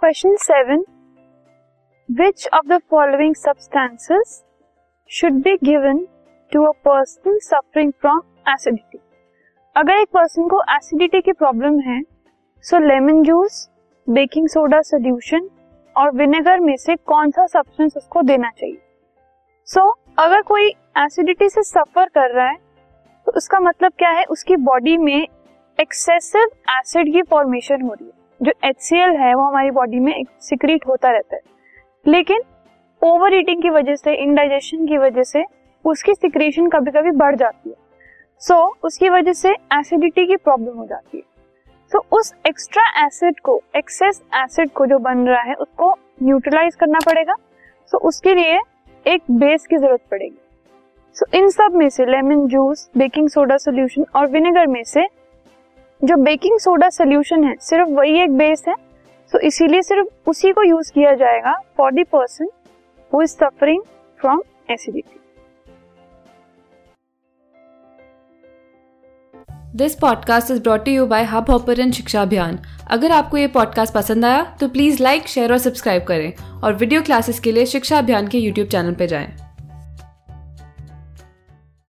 Question seven which of the following substances should be given to a person suffering from acidity अगर एक person को acidity की problem है so lemon juice baking soda solution और vinegar में से कौन सा सब्सटेंस उसको देना चाहिए? सो so, अगर कोई एसिडिटी से सफ़र कर रहा है तो उसका मतलब क्या है? उसकी बॉडी में एक्सेसिव एसिड की फॉर्मेशन हो रही है। जो एचसीएल है वो हमारी बॉडी में सिक्रीट होता रहता है। लेकिन ओवर ईटिंग की वजह से इनडाइजेशन की वजह से उसकी सिक्रेशन कभी कभी बढ़ जाती है। सो so, उसकी वजह से एसिडिटी की प्रॉब्लम हो जाती है। सो so, उस एक्स्ट्रा एसिड को एक्सेस एसिड को जो बन रहा है उसको न्यूट्रलाइज करना पड़ेगा। सो so, उसके लिए एक बेस की ज़रूरत पड़ेगी। सो so, इन सब में से lemon juice baking soda solution और विनेगर में से जो बेकिंग सोडा सोल्यूशन है सिर्फ़ वही एक बेस है। सो so, इसीलिए सिर्फ़ उसी को यूज़ किया जाएगा for the person who is suffering from acidity this podcast is brought you by hub hopper शिक्षा अभियान अगर आपको ये पॉडकास्ट पसंद आया तो प्लीज़ लाइक शेयर और सब्सक्राइब करें। और वीडियो क्लासेस के लिए शिक्षा अभियान के यूट्यूब चैनल पर जाएँ।